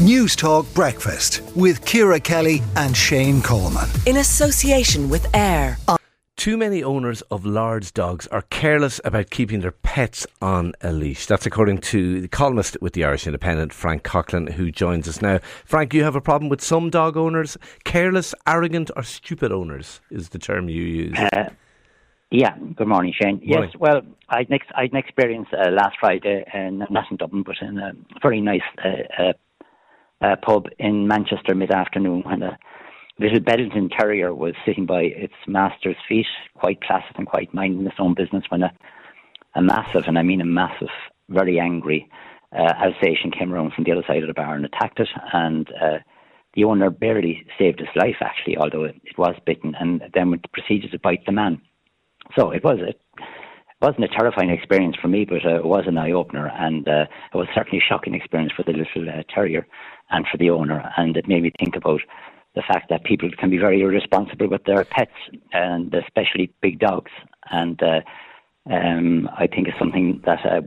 Newstalk Breakfast with Ciara Kelly and Shane Coleman. in association with AIR. Too many owners of large dogs are careless about keeping their pets on a leash. That's according to the columnist with the Irish Independent, Frank Coughlan, who joins us now. Frank, you have a problem with some dog owners? Careless, arrogant, or stupid owners is the term you use. Uh, yeah, good morning, Shane. Morning. Yes, well, I'd an, ex- I'd an experience uh, last Friday, in, not in Dublin, but in a very nice uh, pub in Manchester mid afternoon when a little Bedlington Terrier was sitting by its master's feet, quite placid and quite minding its own business, when a, a massive, and I mean a massive, very angry uh, Alsatian came around from the other side of the bar and attacked it. And uh, the owner barely saved his life, actually, although it, it was bitten, and then proceeded to bite the man. So it was it wasn't a terrifying experience for me, but uh, it was an eye opener, and uh, it was certainly a shocking experience for the little uh, terrier and for the owner. And it made me think about the fact that people can be very irresponsible with their pets, and especially big dogs. And uh, um, I think it's something that uh,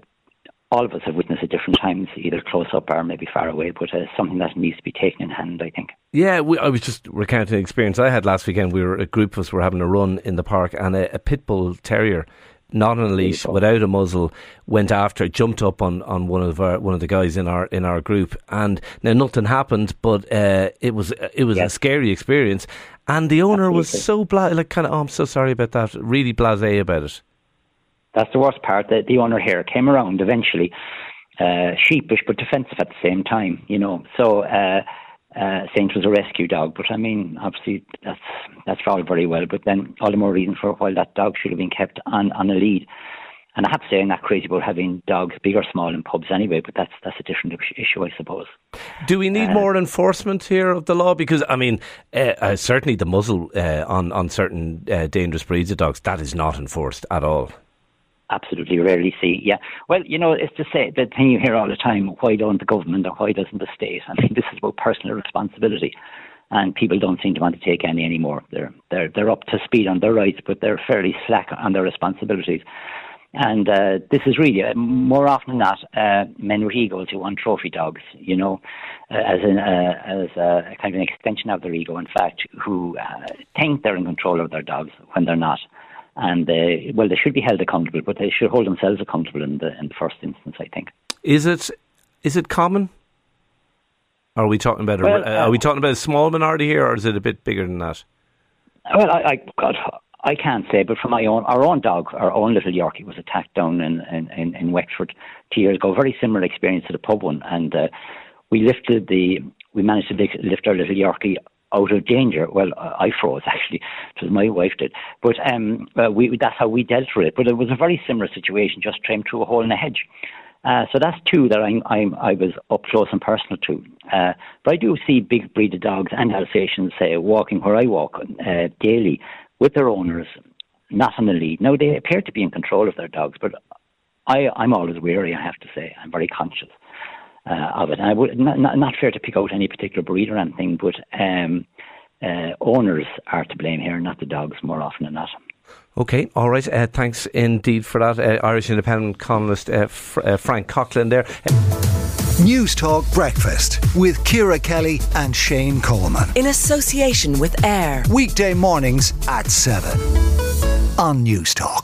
all of us have witnessed at different times, either close up or maybe far away, but uh, something that needs to be taken in hand, I think. Yeah, we, I was just recounting an experience I had last weekend. We were a group of us were having a run in the park, and a, a pit bull terrier, not on a leash, without a muzzle, went after, jumped up on, on one of our one of the guys in our in our group, and now nothing happened, but uh, it was it was a scary experience, and the owner was so bla- like kind of oh I'm so sorry about that, really blasé about it. That's the worst part. The, the owner here came around eventually, uh, sheepish but defensive at the same time, you know. So, uh, uh, saying it was a rescue dog, but I mean, obviously that's that's all very well, but then all the more reason for why that dog should have been kept on, on a lead. And I have to say, I'm not crazy about having dogs, big or small, in pubs anyway. But that's that's a different issue, I suppose. Do we need more enforcement here of the law? Because I mean, uh, uh, certainly the muzzle uh, on on certain uh, dangerous breeds of dogs that is not enforced at all. Absolutely rarely see. Yeah. Well, you know, it's to say the thing you hear all the time: why don't the government or why doesn't the state? I mean, this is about personal responsibility, and people don't seem to want to take any anymore. They're they're they're up to speed on their rights, but they're fairly slack on their responsibilities. And uh, this is really uh, more often than not uh, men with egos who want trophy dogs. You know, uh, as an uh, as a kind of an extension of their ego. In fact, who uh, think they're in control of their dogs when they're not and uh, well, they should be held accountable, but they should hold themselves accountable in the in the first instance. I think. Is it is it common? Are we talking about a, Well, uh, are we uh, talking about a small minority here, or is it a bit bigger than that? Well, I, I God, I can't say, but for my own, our own dog, our own little Yorkie was attacked down in in, in, in Wexford two years ago. Very similar experience to the pub one, and uh, we lifted the, we managed to lift our little Yorkie out of danger. Well, I froze actually. Was my wife did, but um, uh, we that's how we dealt with it. But it was a very similar situation, just trimmed through a hole in a hedge. Uh, so that's two that I'm, I'm, I was up close and personal to. Uh, but I do see big breed of dogs and Alsatians, say, walking where I walk uh, daily with their owners, not on the lead. Now, they appear to be in control of their dogs, but I, I'm always wary, I have to say. I'm very conscious uh, of it. And I would, not, not, not fair to pick out any particular breed or anything, but um, uh, owners are to blame here, not the dogs, more often than not. Okay, all right. Uh, thanks indeed for that, uh, Irish Independent columnist uh, Fr- uh, Frank Coughlan. There. Newstalk Breakfast with Ciara Kelly and Shane Coleman. In association with AIR. Weekday mornings at 7 on Newstalk.